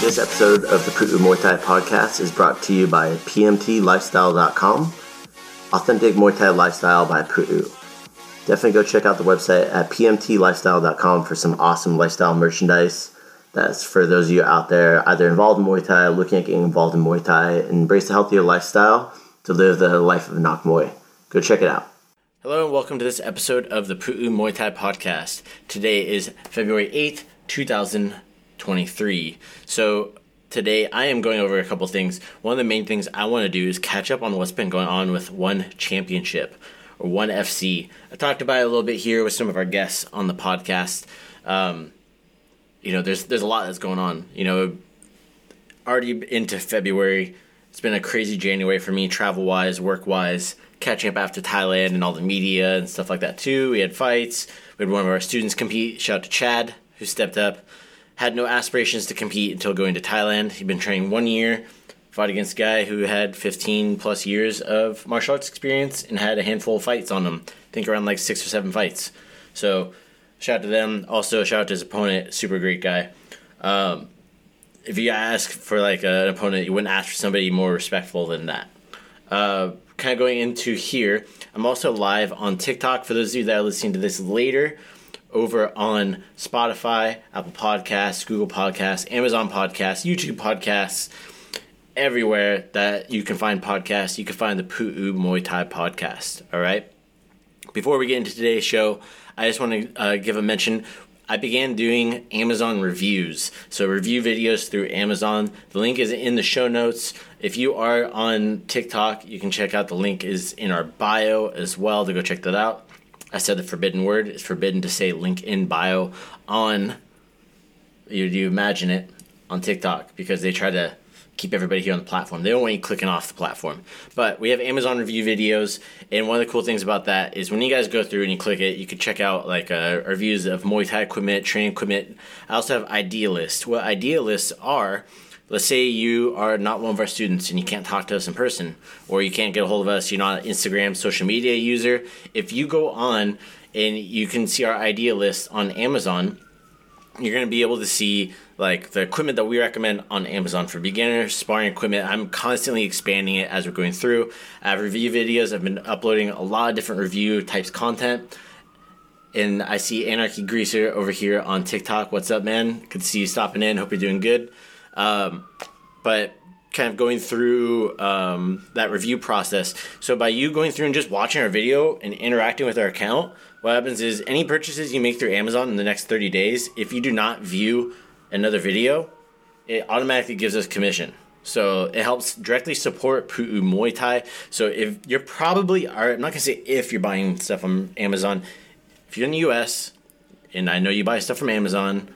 This episode of the Pu'u Muay Thai podcast is brought to you by PMTLifestyle.com, Authentic Muay Thai Lifestyle by Pu'u. Definitely go check out the website at PMTLifestyle.com for some awesome lifestyle merchandise. That's for those of you out there either involved in Muay Thai, looking at getting involved in Muay Thai, embrace a healthier lifestyle to live the life of Nak Muay. Go check it out. Hello and welcome to this episode of the Pu'u Muay Thai podcast. Today is February 8th, 2023. So today I am going over a couple things. One of the main things I want to do is catch up on what's been going on with One Championship or One FC. I talked about it a little bit here with some of our guests on the podcast. Um, you know, there's there's a lot that's going on. You know, already into February. It's been a crazy January for me, travel wise, work wise, catching up after Thailand and all the media and stuff like that too. We had fights. We had one of our students compete. Shout out to Chad who stepped up. Had no aspirations to compete until going to Thailand. He'd been training one year, fought against a guy who had 15 plus years of martial arts experience and had a handful of fights on him. I think around like six or seven fights. So, shout out to them. Also, shout out to his opponent, super great guy. Um, if you ask for like an opponent, you wouldn't ask for somebody more respectful than that. Uh, kind of going into here, I'm also live on TikTok. For those of you that are listening to this later, over on Spotify, Apple Podcasts, Google Podcasts, Amazon Podcasts, YouTube Podcasts, everywhere that you can find podcasts, you can find the Pu'u Muay Thai podcast. All right. Before we get into today's show, I just want to uh, give a mention. I began doing Amazon reviews. So, review videos through Amazon. The link is in the show notes. If you are on TikTok, you can check out the link is in our bio as well to go check that out. I said the forbidden word. It's forbidden to say link in bio on you, you imagine it on TikTok because they try to keep everybody here on the platform. They don't want you clicking off the platform. But we have Amazon review videos, and one of the cool things about that is when you guys go through and you click it, you can check out like uh, reviews of Muay Thai equipment, training equipment. I also have idealists. What idealists are let's say you are not one of our students and you can't talk to us in person or you can't get a hold of us you're not an instagram social media user if you go on and you can see our idea list on amazon you're going to be able to see like the equipment that we recommend on amazon for beginners sparring equipment. I'm constantly expanding it as we're going through. I have review videos. I've been uploading a lot of different review types content. And i see anarchy greaser over here on tiktok. What's up man? Good to see you stopping in. Hope you're doing good. Um, but kind of going through um, that review process. So by you going through and just watching our video and interacting with our account, what happens is any purchases you make through Amazon in the next 30 days, if you do not view another video, it automatically gives us commission. So it helps directly support Pu'u Muay Thai. So if you're probably are I'm not gonna say if you're buying stuff from Amazon, if you're in the US and I know you buy stuff from Amazon,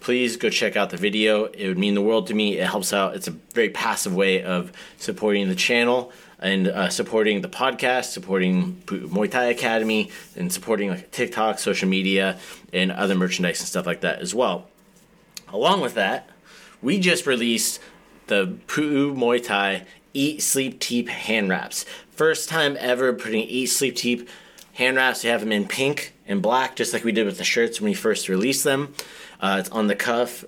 please go check out the video. It would mean the world to me. It helps out. It's a very passive way of supporting the channel and uh, supporting the podcast, supporting Muay Thai Academy, and supporting like TikTok, social media, and other merchandise and stuff like that as well. Along with that, we just released the Pu'u Muay Thai Eat Sleep Teep hand wraps. First time ever putting Eat Sleep Teep hand wraps. We have them in pink and black, just like we did with the shirts when we first released them. Uh, it's on the cuff,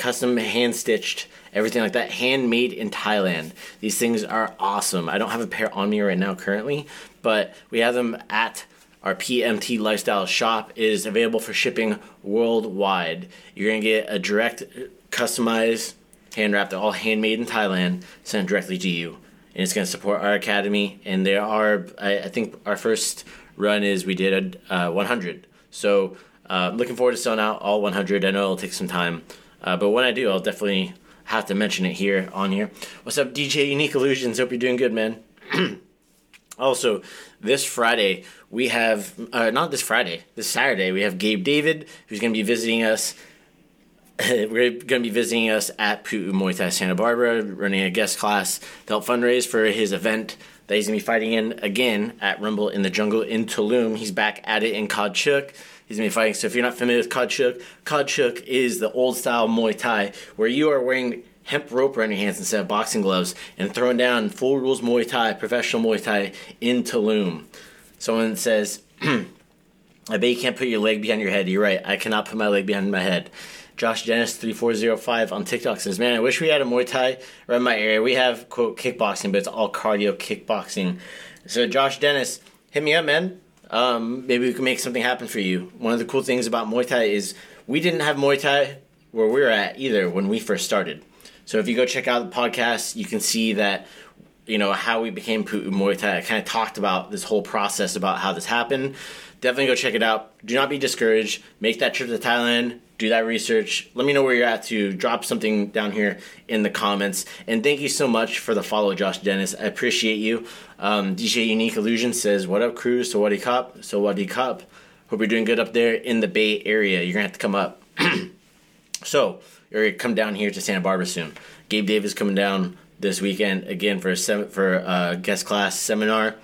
custom hand stitched, everything like that, handmade in Thailand. These things are awesome. I don't have a pair on me right now currently, but we have them at our PMT Lifestyle shop. It is available for shipping worldwide. You're gonna get a direct, customized hand wrap. They're all handmade in Thailand, sent directly to you, and it's gonna support our academy. And there are, I, I think, our first run is we did a uh, 100. So uh, looking forward to selling out all 100. I know it'll take some time, uh, but when I do, I'll definitely have to mention it here on here. What's up, DJ Unique Illusions? Hope you're doing good, man. also, this Friday we have uh, not this Friday, this Saturday we have Gabe David who's going to be visiting us. We're going to be visiting us at Pu'u Muay Thai Santa Barbara, running a guest class to help fundraise for his event that he's going to be fighting in again at Rumble in the Jungle in Tulum. He's back at it in Kawchuk He's gonna be fighting. So if you're not familiar with Khatchuk, Khatchuk is the old style Muay Thai where you are wearing hemp rope around your hands instead of boxing gloves and throwing down full rules Muay Thai, professional Muay Thai in Tulum. Someone says, I bet you can't put your leg behind your head. You're right. I cannot put my leg behind my head. Josh Dennis three four zero five on TikTok says, "Man, I wish we had a Muay Thai around my area. We have quote kickboxing, but it's all cardio kickboxing." So Josh Dennis, hit me up, man. Um, maybe we can make something happen for you. One of the cool things about Muay Thai is we didn't have Muay Thai where we were at either when we first started. So if you go check out the podcast, you can see that you know how we became Muay Thai. I kind of talked about this whole process about how this happened. Definitely go check it out. Do not be discouraged. Make that trip to Thailand do that research. Let me know where you're at to drop something down here in the comments. And thank you so much for the follow, Josh Dennis. I appreciate you. Um, DJ Unique Illusion says, What up, crew? So what cop? So what cop? Hope you're doing good up there in the Bay Area. You're gonna have to come up. so you're gonna come down here to Santa Barbara soon. Gabe Davis coming down this weekend again for a sem- for a guest class seminar.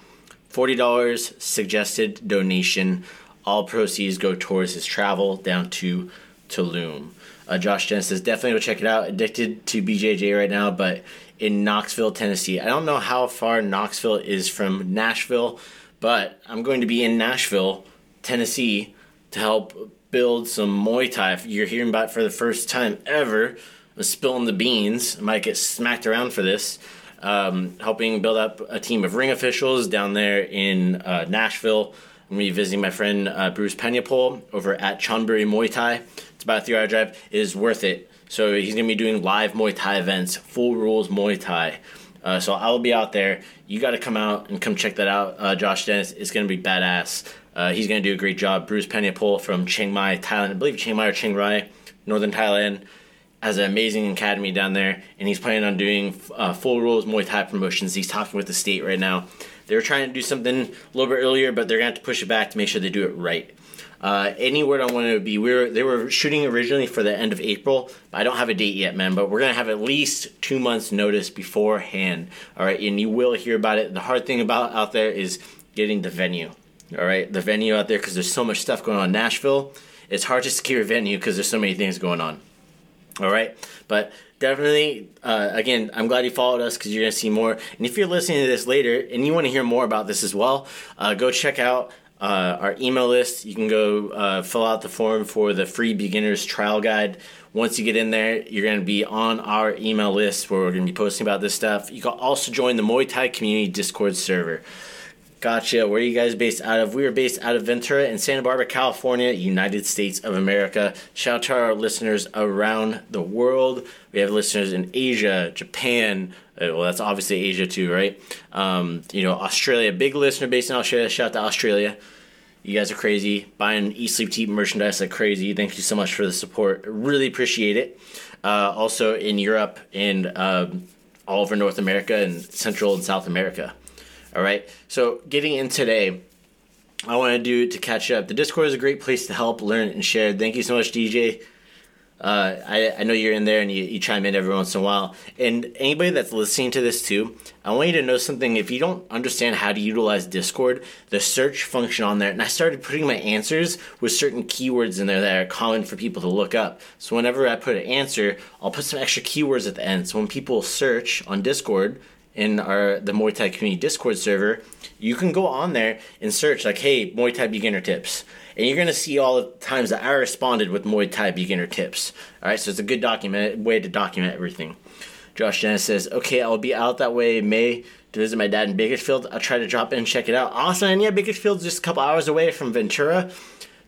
Forty dollars suggested donation. All proceeds go towards his travel down to Tulum. Uh, Josh Jen says definitely go check it out. Addicted to BJJ right now, but in Knoxville, Tennessee. I don't know how far Knoxville is from Nashville, but I'm going to be in Nashville, Tennessee, to help build some Muay Thai. If you're hearing about for the first time ever, I'm spilling the beans. I might get smacked around for this. Um, helping build up a team of ring officials down there in uh, Nashville. I'm going to be visiting my friend uh, Bruce Penyapol over at Chonburi Muay Thai It's about a three hour drive, is worth it. So he's going to be doing live Muay Thai events, full rules Muay Thai. Uh, so I'll be out there. You got to come out and come check that out. Uh, Josh Dennis is going to be badass. Uh, he's going to do a great job. Bruce Penyapol from Chiang Mai, Thailand. I believe Chiang Mai or Chiang Rai, northern Thailand, has an amazing academy down there, and he's planning on doing uh, full rules Muay Thai promotions. He's talking with the state right now. They were trying to do something a little bit earlier, but they're going to have to push it back to make sure they do it right. Uh, anywhere I want to be. We were they were shooting originally for the end of April, I don't have a date yet, man. But we're gonna have at least two months notice beforehand. All right, and you will hear about it. The hard thing about out there is getting the venue. All right, the venue out there because there's so much stuff going on. in Nashville, it's hard to secure a venue because there's so many things going on. All right, but definitely, uh, again, I'm glad you followed us because you're gonna see more. And if you're listening to this later and you want to hear more about this as well, uh, go check out uh, our email list. You can go uh, fill out the form for the free beginners trial guide. Once you get in there, you're going to be on our email list where we're going to be posting about this stuff. You can also join the Muay Thai community Discord server. Gotcha. Where are you guys based out of? We are based out of Ventura in Santa Barbara, California, United States of America. Shout out to our listeners around the world. We have listeners in Asia, Japan. Uh, well, that's obviously Asia too, right? Um, you know, Australia, big listener based in Australia. Shout out to Australia. You guys are crazy. Buying Eat Sleep Teep merchandise like crazy. Thank you so much for the support. Really appreciate it. Uh, also in Europe and uh, all over North America and Central and South America. All right. So getting in today, I want to do to catch up. The Discord is a great place to help, learn, and share. Thank you so much, DJ. Uh, I, I know you're in there and you, you chime in every once in a while. And anybody that's listening to this too, I want you to know something. If you don't understand how to utilize Discord, the search function on there, and I started putting my answers with certain keywords in there that are common for people to look up. So whenever I put an answer, I'll put some extra keywords at the end. So when people search on Discord, in our the Muay Thai community Discord server, you can go on there and search like, "Hey, Muay Thai beginner tips," and you're gonna see all the times that I responded with Muay Thai beginner tips. All right, so it's a good document way to document everything. Josh Dennis says, "Okay, I'll be out that way May to visit my dad in Bakersfield. I'll try to drop in and check it out. Awesome, and yeah, Bakersfield's just a couple hours away from Ventura."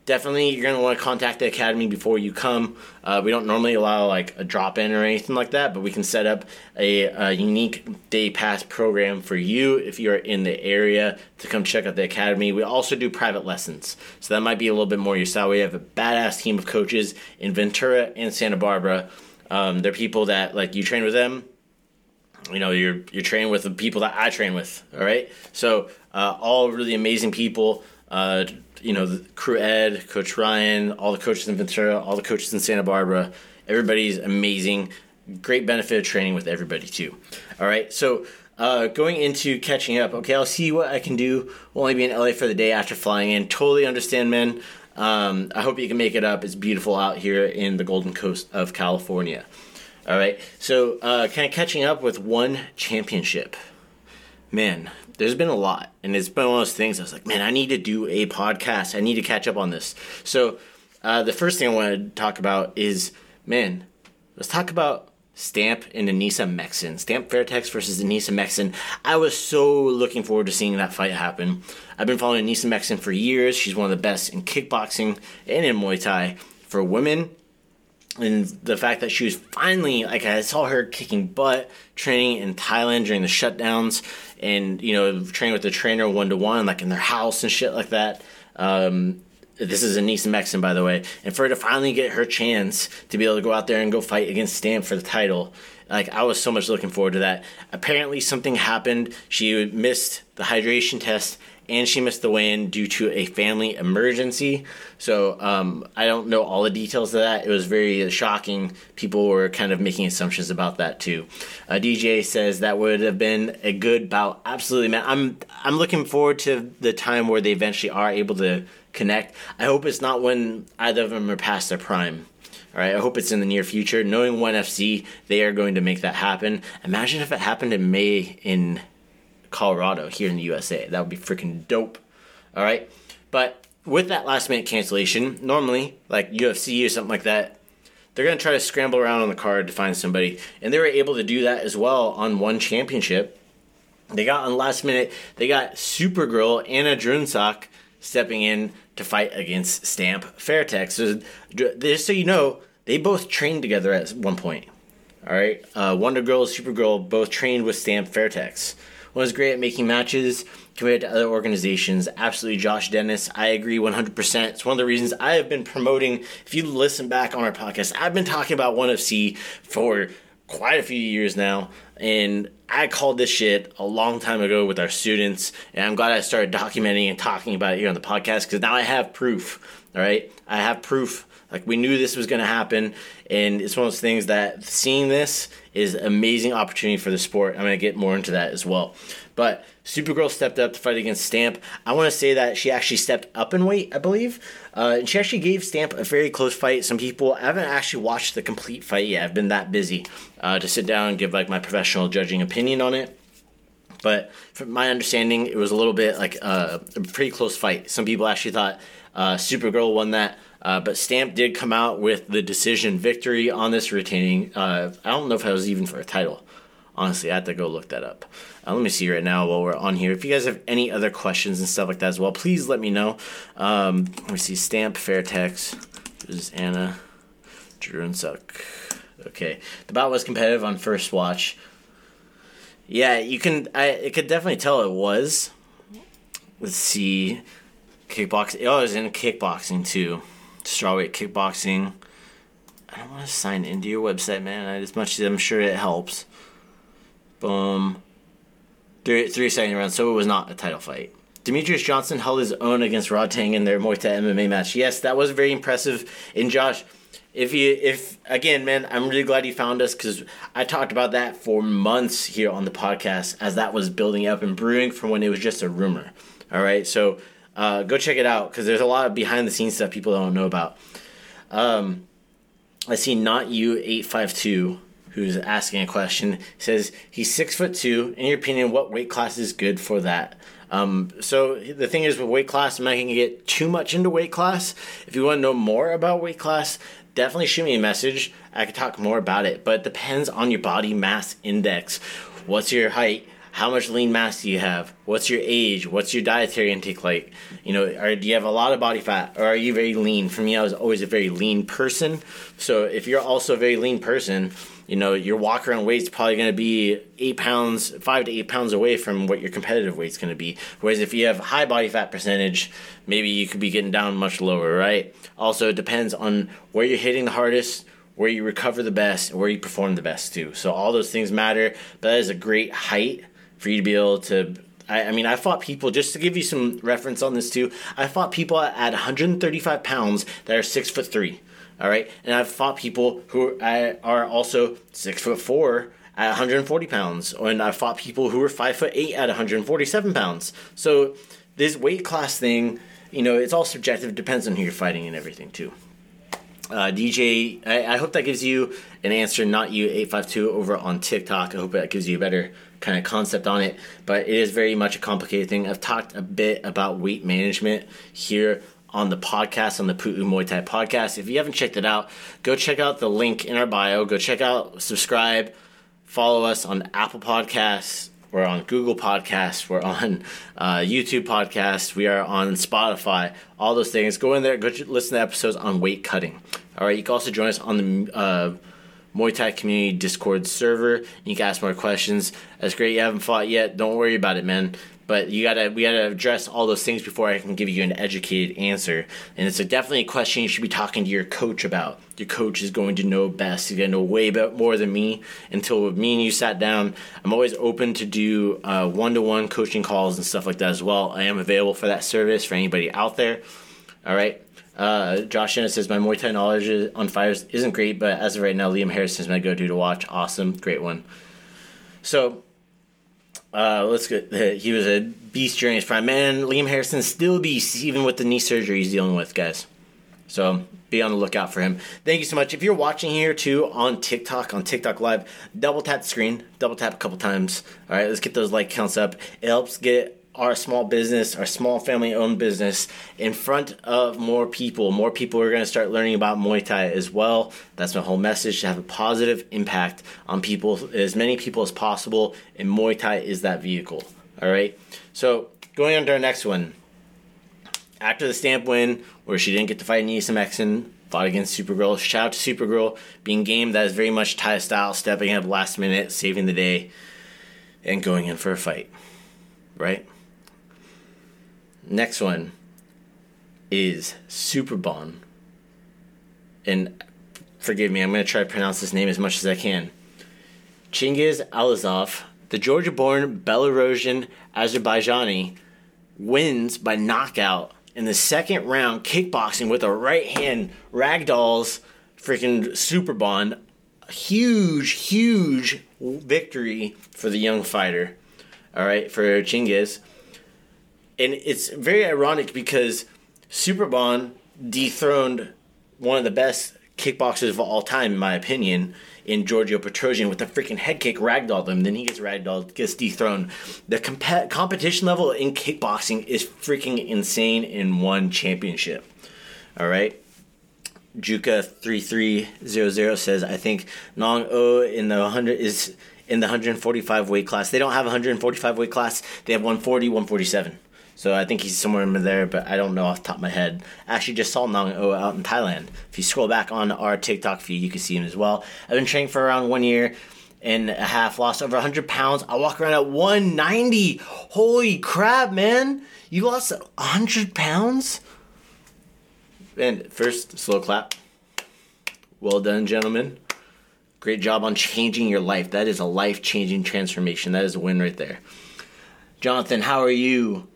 Definitely you're going to want to contact the academy before you come. Uh, we don't normally allow like a drop in or anything like that, but we can set up a, a, unique day pass program for you if you're in the area to come check out the academy. We also do private lessons, so that might be a little bit more your style. We have a badass team of coaches in Ventura and Santa Barbara. Um, they're people that like you train with them. You know, you're you're training with the people that I train with. All right, so uh, all really amazing people. Uh, you know, the crew Ed, Coach Ryan, all the coaches in Ventura, all the coaches in Santa Barbara. Everybody's amazing. Great benefit of training with everybody too. All right, so uh, going into catching up. Okay, I'll see what I can do. We'll only be in LA for the day after flying in. Totally understand, men. Um, I hope you can make it up. It's beautiful out here in the Golden Coast of California. All right, so uh, kind of catching up with one championship. Man, there's been a lot, and it's been one of those things. I was like, man, I need to do a podcast. I need to catch up on this. So, uh, the first thing I want to talk about is, man, let's talk about Stamp and Anissa Meksen. Stamp Fairtex versus Anissa Meksen. I was so looking forward to seeing that fight happen. I've been following Anissa Meksen for years. She's one of the best in kickboxing and in Muay Thai for women and the fact that she was finally like I saw her kicking butt training in Thailand during the shutdowns and you know training with the trainer one to one like in their house and shit like that. Um, this is a Anissa Meksen, by the way, and for her to finally get her chance to be able to go out there and go fight against Stamp for the title, like I was so much looking forward to that. Apparently, something happened. She missed the hydration test and she missed the weigh-in due to a family emergency. So um, I don't know all the details of that. It was very shocking. People were kind of making assumptions about that too. Uh, DJ says that would have been a good bout. Absolutely, man. I'm I'm looking forward to the time where they eventually are able to connect. I hope it's not when either of them are past their prime. All right, I hope it's in the near future. Knowing ONE FC, they are going to make that happen. Imagine if it happened in May in Colorado here in the USA. That would be freaking dope. All right. But with that last minute cancellation, normally, like UFC or something like that, they're going to try to scramble around on the card to find somebody. And they were able to do that as well on one championship. They got on last minute, they got Supergirl Anna Jaroonsak stepping in to fight against Stamp Fairtex. So, just so you know, they both trained together at one point. All right. Uh, Wonder Girl, Supergirl both trained with Stamp Fairtex was great at making matches compared to other organizations. Absolutely, Josh Dennis. I agree 100%. It's one of the reasons I have been promoting. If you listen back on our podcast, I've been talking about ONE FC for quite a few years now. And I called this shit a long time ago with our students. And I'm glad I started documenting and talking about it here on the podcast because now I have proof. All right. I have proof. Like we knew this was going to happen. And it's one of those things that seeing this is amazing opportunity for the sport. I'm going to get more into that as well. But Supergirl stepped up to fight against Stamp. I want to say that she actually stepped up in weight, I believe. Uh, and she actually gave Stamp a very close fight. Some people, I haven't actually watched the complete fight yet. I've been that busy uh, to sit down and give like my professional judging opinion on it. But from my understanding, it was a little bit like uh, a pretty close fight. Some people actually thought uh, Supergirl won that. Uh, but Stamp did come out with the decision victory on this retaining. Uh, I don't know if it was even for a title. Honestly, I have to go look that up. Uh, let me see right now while we're on here. If you guys have any other questions and stuff like that as well, please let me know. Um, let me see. Stamp Fairtex. This is Anna Jaroonsak. Okay, the bout was competitive on first watch. Yeah, you can. I it could definitely tell it was. Let's see, kickboxing. Oh, it was in kickboxing too strawweight kickboxing. I don't want to sign into your website, man. As much as I'm sure it helps. Boom. Three, three second round, so it was not a title fight. Demetrious Johnson held his own against Rodtang in their Muay Thai MMA match. Yes, that was very impressive. And Josh, if you, if again, man, I'm really glad you found us because I talked about that for months here on the podcast as that was building up and brewing from when it was just a rumor. All right, so uh, go check it out because there's a lot of behind the scenes stuff people don't know about. Um, I see not you eight five two who's asking a question says he's six foot two. In your opinion, what weight class is good for that? Um, so the thing is with weight class, I'm not going to get too much into weight class. If you want to know more about weight class, definitely shoot me a message. I could talk more about it, but it depends on your body mass index. What's your height? How much lean mass do you have? What's your age? What's your dietary intake like? You know, are, do you have a lot of body fat or are you very lean? For me, I was always a very lean person. So if you're also a very lean person, you know, your walk around weight's probably going to be eight pounds, five to eight pounds away from what your competitive weight's going to be. Whereas if you have high body fat percentage, maybe you could be getting down much lower, right? Also, it depends on where you're hitting the hardest, where you recover the best, where you perform the best too. So all those things matter. But that is a great height for you to be able to I, I, mean, I fought people, just to give you some reference on this too, I fought people at 135 pounds that are six foot three. All right. And I've fought people who are also six foot four at 140 pounds. And I've fought people who are five foot eight at 147 pounds. So this weight class thing, you know, it's all subjective. It depends on who you're fighting and everything too. Uh, DJ, I, I, hope that gives you an answer, not you 852 over on TikTok. I hope that gives you a better kind of concept on it. But it is very much a complicated thing. I've talked a bit about weight management here on the podcast, on the Pu'u Muay Thai podcast. If you haven't checked it out, go check out the link in our bio. Go check out, subscribe, follow us on Apple Podcasts, we're on Google Podcasts. We're on uh, YouTube Podcasts. We are on Spotify. All those things. Go in there. Go listen to episodes on weight cutting. All right. You can also join us on the uh, Muay Thai Community Discord server. You can ask more questions. That's great. You haven't fought yet. Don't worry about it, man but you gotta we gotta address all those things before I can give you an educated answer. And it's a, definitely a question you should be talking to your coach about. Your coach is going to know best. He's gonna know way more than me. Until me and you sat down, I'm always open to do one to one coaching calls and stuff like that as well. I am available for that service for anybody out there. All right. Uh, Josh Jenna says my Muay Thai knowledge on fires isn't great, but as of right now, Liam Harrison is my go-to to watch. Awesome, great one. So uh, let's get. He was a beast during his prime. Man, Liam Harrison still beast, even with the knee surgery he's dealing with, guys. So be on the lookout for him. Thank you so much. If you're watching here too on TikTok, on TikTok Live, double tap the screen, double tap a couple times. All right, let's get those like counts up. It helps get our small business, our small family owned business in front of more people. More people are going to start learning about Muay Thai as well. That's my whole message to have a positive impact on people, as many people as possible, and Muay Thai is that vehicle. All right. So going on to our next one. After the stamp win, where she didn't get to fight Anissa Meksen, fought against Supergirl. Shout out to Supergirl being game. That is very much Thai style, stepping up last minute, saving the day, and going in for a fight. Right? Next one is Superbon. And forgive me, I'm going to try to pronounce this name as much as I can. Chingiz Allazov, the Georgia born Belarusian Azerbaijani, wins by knockout in the second round kickboxing with a right hand ragdolls freaking Superbon. Huge, huge victory for the young fighter. All right, for Chingiz and it's very ironic because Superbon dethroned one of the best kickboxers of all time, in my opinion, in Giorgio Petrosyan with a freaking head kick ragdolled him. Then he gets ragdolled, gets dethroned. The comp- competition level in kickboxing is freaking insane in one championship. All right. Juka three three zero zero says I think Nong O in the hundred is in the 145 weight class. They don't have 145 weight class. They have 140, 147. So I think he's somewhere in there, but I don't know off the top of my head. Actually just saw Nong O out in Thailand. If you scroll back on our TikTok feed, you can see him as well. I've been training for around one year and a half, lost over 100 pounds. I walk around at 190. Holy crap, man. You lost 100 pounds? And first, slow clap. Well done, gentlemen. Great job on changing your life. That is a life changing transformation. That is a win right there. Jonathan, how are you?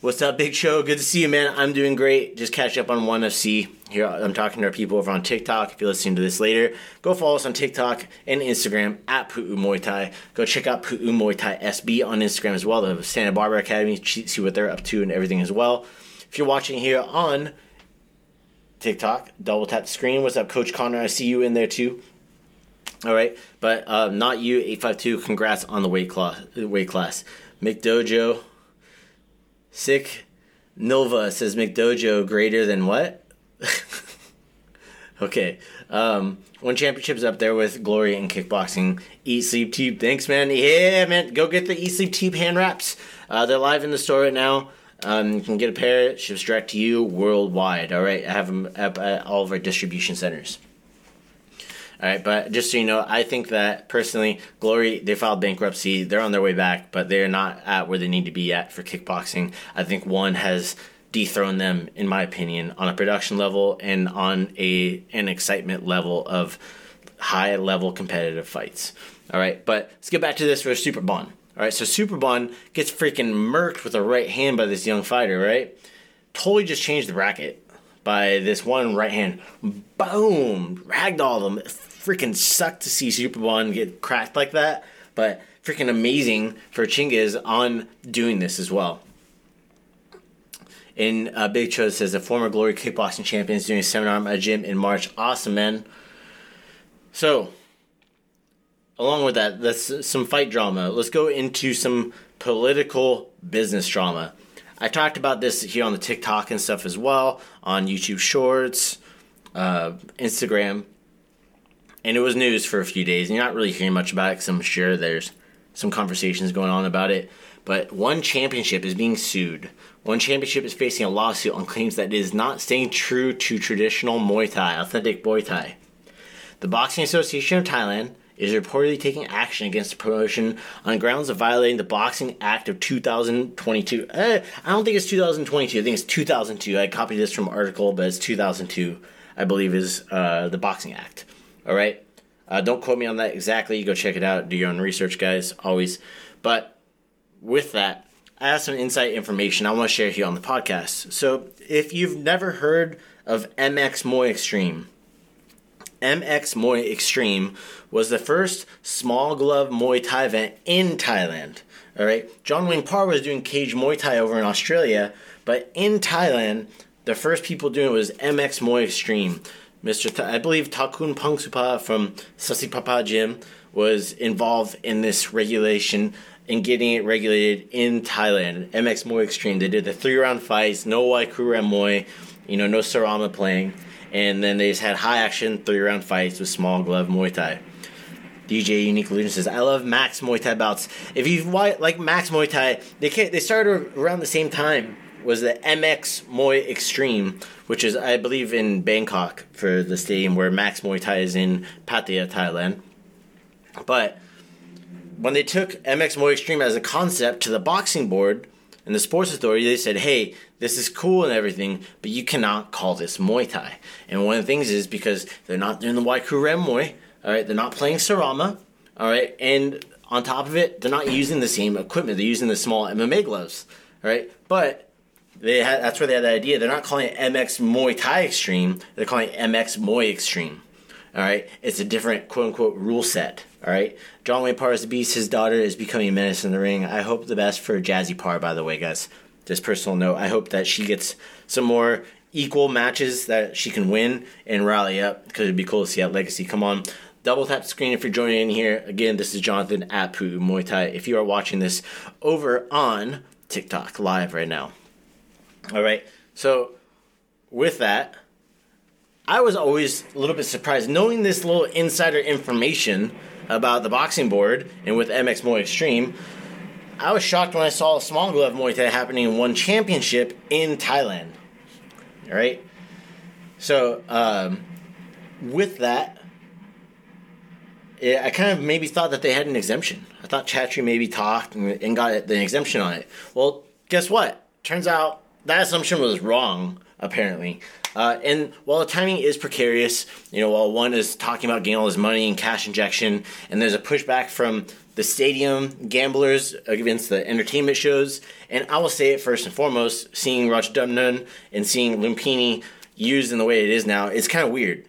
What's up, Big Show? Good to see you, man. I'm doing great. Just catch up on ONE FC. Here, I'm talking to our people over on TikTok. If you're listening to this later, go follow us on TikTok and Instagram at Pu'u Muay Thai. Go check out Pu'u Muay Thai SB on Instagram as well. The Santa Barbara Academy, see what they're up to and everything as well. If you're watching here on TikTok, double tap the screen. What's up, Coach Connor? I see you in there too. All right, but uh, not you, 852. Congrats on the weight class. Weight class. McDojo Sick Nova says McDojo greater than what? okay. Um, one championship's up there with Glory and kickboxing. Eat Sleep Teep. Thanks, man. Yeah, man. Go get the Eat Sleep Teep hand wraps. Uh, they're live in the store right now. Um, you can get a pair. It Ships direct to you worldwide. All right. I have them up at all of our distribution centers. All right, but just so you know, I think that personally, Glory they filed bankruptcy. They're on their way back, but they're not at where they need to be at for kickboxing. I think one has dethroned them, in my opinion, on a production level and on a an excitement level of high level competitive fights. All right, but let's get back to this for Superbon. All right, so Superbon gets freaking murked with a right hand by this young fighter, right? Totally just changed the bracket by this one right hand. Boom! Ragdoll them freaking sucked to see Superbon get cracked like that, but freaking amazing for Chingiz on doing this as well. And uh, Big Cho says the former Glory kickboxing champion is doing a seminar at my gym in March. Awesome, man. So, along with that, that's some fight drama. Let's go into some political business drama. I talked about this here on the TikTok and stuff as well, on YouTube Shorts, uh, Instagram, and it was news for a few days. And you're not really hearing much about it because I'm sure there's some conversations going on about it. But one championship is being sued. One championship is facing a lawsuit on claims that it is not staying true to traditional Muay Thai, authentic Muay Thai. The Boxing Association of Thailand is reportedly taking action against the promotion on grounds of violating the Boxing Act of 2022. Eh, I don't think it's 2022. I think it's 2002. I copied this from an article, but it's 2002. I believe is uh, the Boxing Act. All right. Uh, don't quote me on that exactly. Go check it out. Do your own research, guys. Always. But with that, I have some insight information I want to share here on the podcast. So, if you've never heard of MX Muay Extreme, MX Muay Extreme was the first small glove Muay Thai event in Thailand. All right, John Wayne Parr was doing cage Muay Thai over in Australia, but in Thailand, the first people doing it was MX Muay Extreme. Mr. Ta- I believe Takun Pangsupa from Sasiprapa Gym was involved in this regulation and getting it regulated in Thailand. MX Muay Extreme. They did the three round fights, no Wai Kru Muay, you know, no Sarama playing and then they just had high action three round fights with small glove Muay Thai. DJ Unique Illusion says, "I love Max Muay Thai bouts. If you like Max Muay Thai, they they started around the same time. Was the MX Muay Extreme, which is I believe in Bangkok for the stadium where Max Muay Thai is in Pattaya, Thailand. But when they took MX Muay Extreme as a concept to the boxing board and the sports authority, they said, "Hey, this is cool and everything, but you cannot call this Muay Thai. And one of the things is because they're not doing the Wai Kru Ram Muay, all right, they're not playing Sarama, all right, and on top of it, they're not using the same equipment. They're using the small MMA gloves, all right, but they had that's where they had that idea. They're not calling it MX Muay Thai Extreme. They're calling it MX Muay Extreme. All right, it's a different quote unquote rule set. All right, John Wayne Parr is the beast. His daughter is becoming a menace in the ring. I hope the best for Jazzy Parr. By the way, guys this personal note. I hope that she gets some more equal matches that she can win and rally up because it'd be cool to see that legacy come on. Double tap the screen if you're joining in here. Again, this is Jonathan at Pu'u Muay Thai. If you are watching this over on TikTok live right now. All right, so with that, I was always a little bit surprised knowing this little insider information about the boxing board and with MX Muay Extreme. I was shocked when I saw a small glove Muay Thai happening in one championship in Thailand. All right. So um, with that, it, I kind of maybe thought that they had an exemption. I thought Chatri maybe talked and, and got the exemption on it. Well, guess what? Turns out that assumption was wrong. Apparently, uh, and while the timing is precarious, you know, while one is talking about getting all this money and cash injection, and there's a pushback from the stadium gamblers against the entertainment shows. And I will say it first and foremost, seeing Rajadamnern and seeing Lumpini used in the way it is now, it's kind of weird.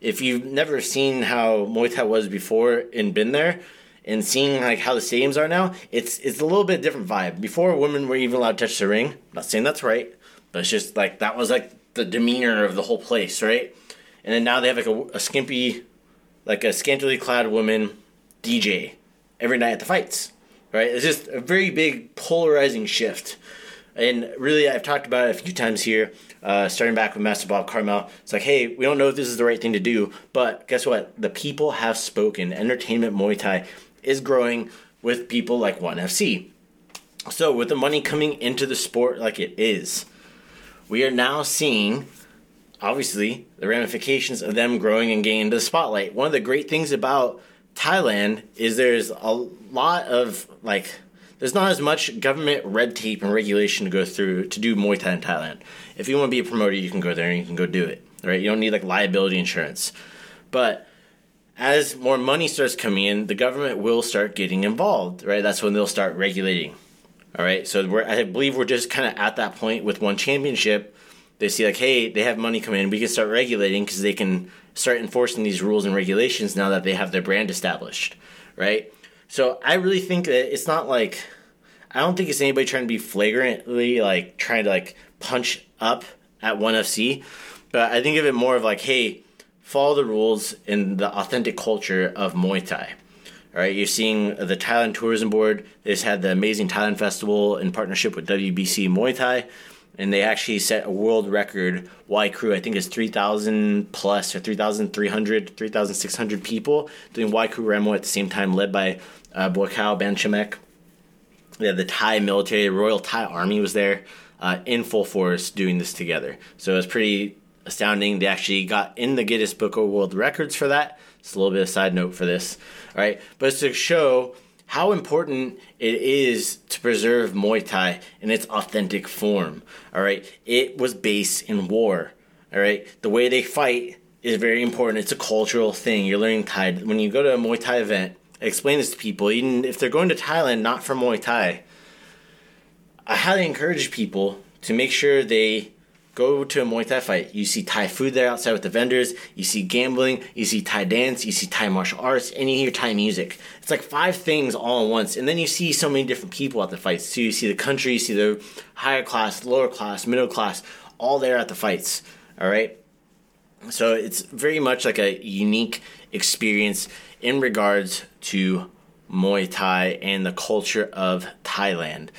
If you've never seen how Muay Thai was before and been there, and seeing like how the stadiums are now, it's it's a little bit different vibe. Before women were even allowed to touch the ring. I'm not saying that's right, but it's just like that was like the demeanor of the whole place, right? And then now they have like a, a skimpy, like a scantily clad woman DJ every night at the fights. Right? It's just a very big polarizing shift. And really, I've talked about it a few times here, uh, starting back with Master Bob Carmel. It's like, hey, we don't know if this is the right thing to do, but guess what? The people have spoken. Entertainment Muay Thai is growing with people like ONE FC. So, with the money coming into the sport like it is, we are now seeing, obviously, the ramifications of them growing and gaining the spotlight. One of the great things about Thailand is there's a lot of like there's not as much government red tape and regulation to go through to do Muay Thai in Thailand. If you want to be a promoter, you can go there and you can go do it. Right? You don't need like liability insurance. But as more money starts coming in, the government will start getting involved. Right? That's when they'll start regulating. All right. So I believe we're just kind of at that point with one championship. They see like, hey, they have money coming in. We can start regulating because they can start enforcing these rules and regulations now that they have their brand established, right? So I really think that it's not like I don't think it's anybody trying to be flagrantly like trying to like punch up at ONE FC, but I think of it more of like, hey, follow the rules in the authentic culture of Muay Thai. All right, you're seeing the Thailand Tourism Board. They just had the Amazing Thailand Festival in partnership with WBC Muay Thai, and they actually set a world record. Wai Kru, I think, is 3,000 plus or 3,300, 3,600 people doing Wai Kru Remo at the same time, led by uh, Buakaw Banchamek. Yeah, the Thai military, Royal Thai Army was there uh, in full force doing this together. So it was pretty astounding. They actually got in the Guinness Book of World Records for that. It's a little bit of side note for this, all right? But it's to show how important it is to preserve Muay Thai in its authentic form, all right? It was based in war, all right? The way they fight is very important. It's a cultural thing. You're learning Thai. When you go to a Muay Thai event, explain this to people, even if they're going to Thailand not for Muay Thai, I highly encourage people to make sure they Go to a Muay Thai fight. You see Thai food there outside with the vendors. You see gambling. You see Thai dance. You see Thai martial arts, and you hear Thai music. It's like five things all at once. And then you see so many different people at the fights. So you see the country, you see the higher class, lower class, middle class, all there at the fights. All right. So it's very much like a unique experience in regards to Muay Thai and the culture of Thailand.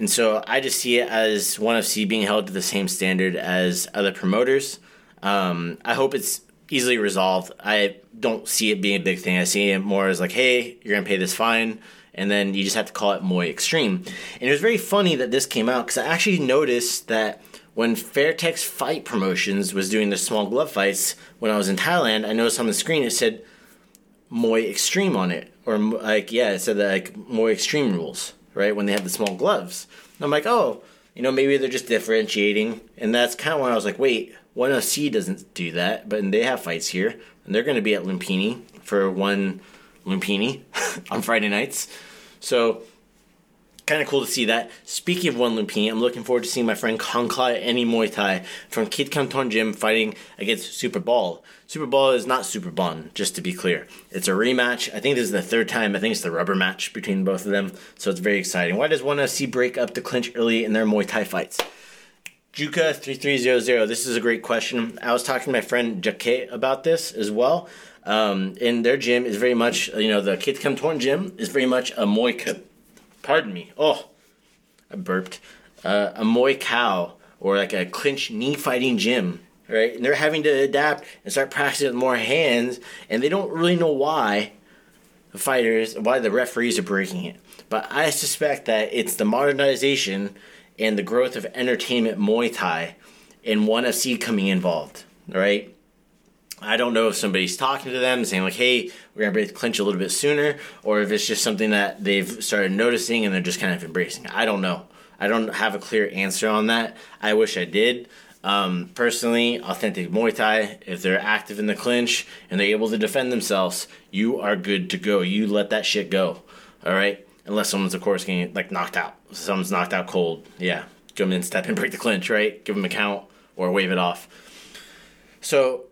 And so I just see it as ONE FC being held to the same standard as other promoters. Um, I hope it's easily resolved. I don't see it being a big thing. I see it more as like, hey, you're gonna pay this fine, and then you just have to call it Muay Extreme. And it was very funny that this came out because I actually noticed that when Fairtex Fight Promotions was doing the small glove fights when I was in Thailand, I noticed on the screen it said Muay Extreme on it, or like yeah, it said that like Muay Extreme rules right? When they had the small gloves. And I'm like, oh, you know, maybe they're just differentiating. And that's kind of when I was like, wait, ONE FC doesn't do that, but they have fights here. And they're going to be at Lumpini for one Lumpini on Friday nights. So kind of cool to see that. Speaking of one Lumpini, I'm looking forward to seeing my friend Kongklai Any Muay Thai from Kit Kanton Gym fighting against Super Ball. Super Ball is not Super Bon, just to be clear. It's a rematch. I think this is the third time. I think it's the rubber match between both of them. So it's very exciting. Why does ONE FC break up the clinch early in their Muay Thai fights? Juka three three zero zero. This is a great question. I was talking to my friend Jake about this as well. Um, and their gym is very much, you know, the Kit Kanton gym is very much a Muay pardon me, oh, I burped, uh, a Muay Khao or like a clinch knee fighting gym, right? And they're having to adapt and start practicing with more hands, and they don't really know why the fighters, why the referees are breaking it. But I suspect that it's the modernization and the growth of entertainment Muay Thai and ONE FC coming involved, right? I don't know if somebody's talking to them saying like, "Hey, we're gonna break the clinch a little bit sooner," or if it's just something that they've started noticing and they're just kind of embracing. I don't know. I don't have a clear answer on that. I wish I did. Um, personally, authentic Muay Thai, if they're active in the clinch and they're able to defend themselves, you are good to go. You let that shit go. All right, unless someone's of course getting like knocked out. Someone's knocked out cold. Yeah, come in, step in, break the clinch. Right, give them a count or wave it off. So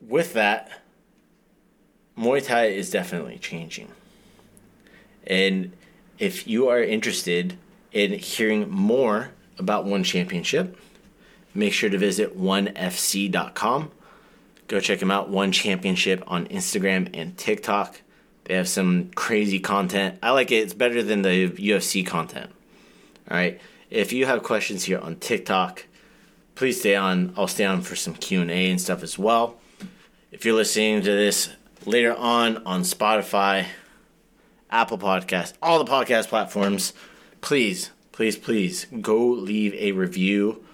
with that, Muay Thai is definitely changing. And if you are interested in hearing more about One Championship, make sure to visit onefc.com. Go check them out, One Championship on Instagram and TikTok. They have some crazy content. I like it. It's better than the UFC content. All right. If you have questions here on TikTok, please stay on. I'll stay on for some Q&A and stuff as well. If you're listening to this later on on Spotify, Apple Podcast, all the podcast platforms, please, please, please go leave a review.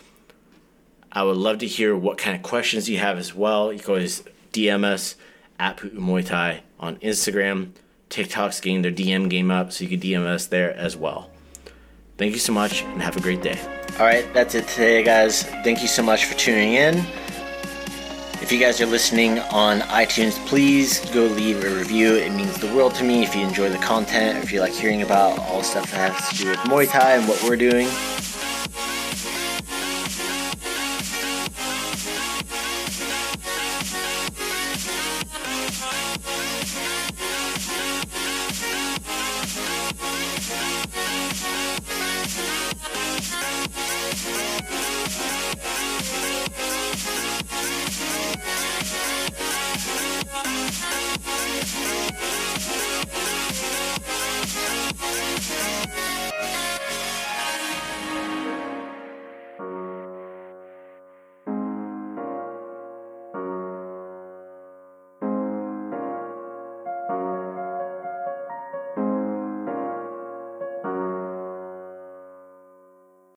I would love to hear what kind of questions you have as well. You can always DM us at Pu'u Muay Thai on Instagram. TikTok's getting their DM game up, so you can DM us there as well. Thank you so much and have a great day. All right, that's it today, guys. Thank you so much for tuning in. If you guys are listening on iTunes, please go leave a review. It means the world to me if you enjoy the content, if you like hearing about all the stuff that has to do with Muay Thai and what we're doing.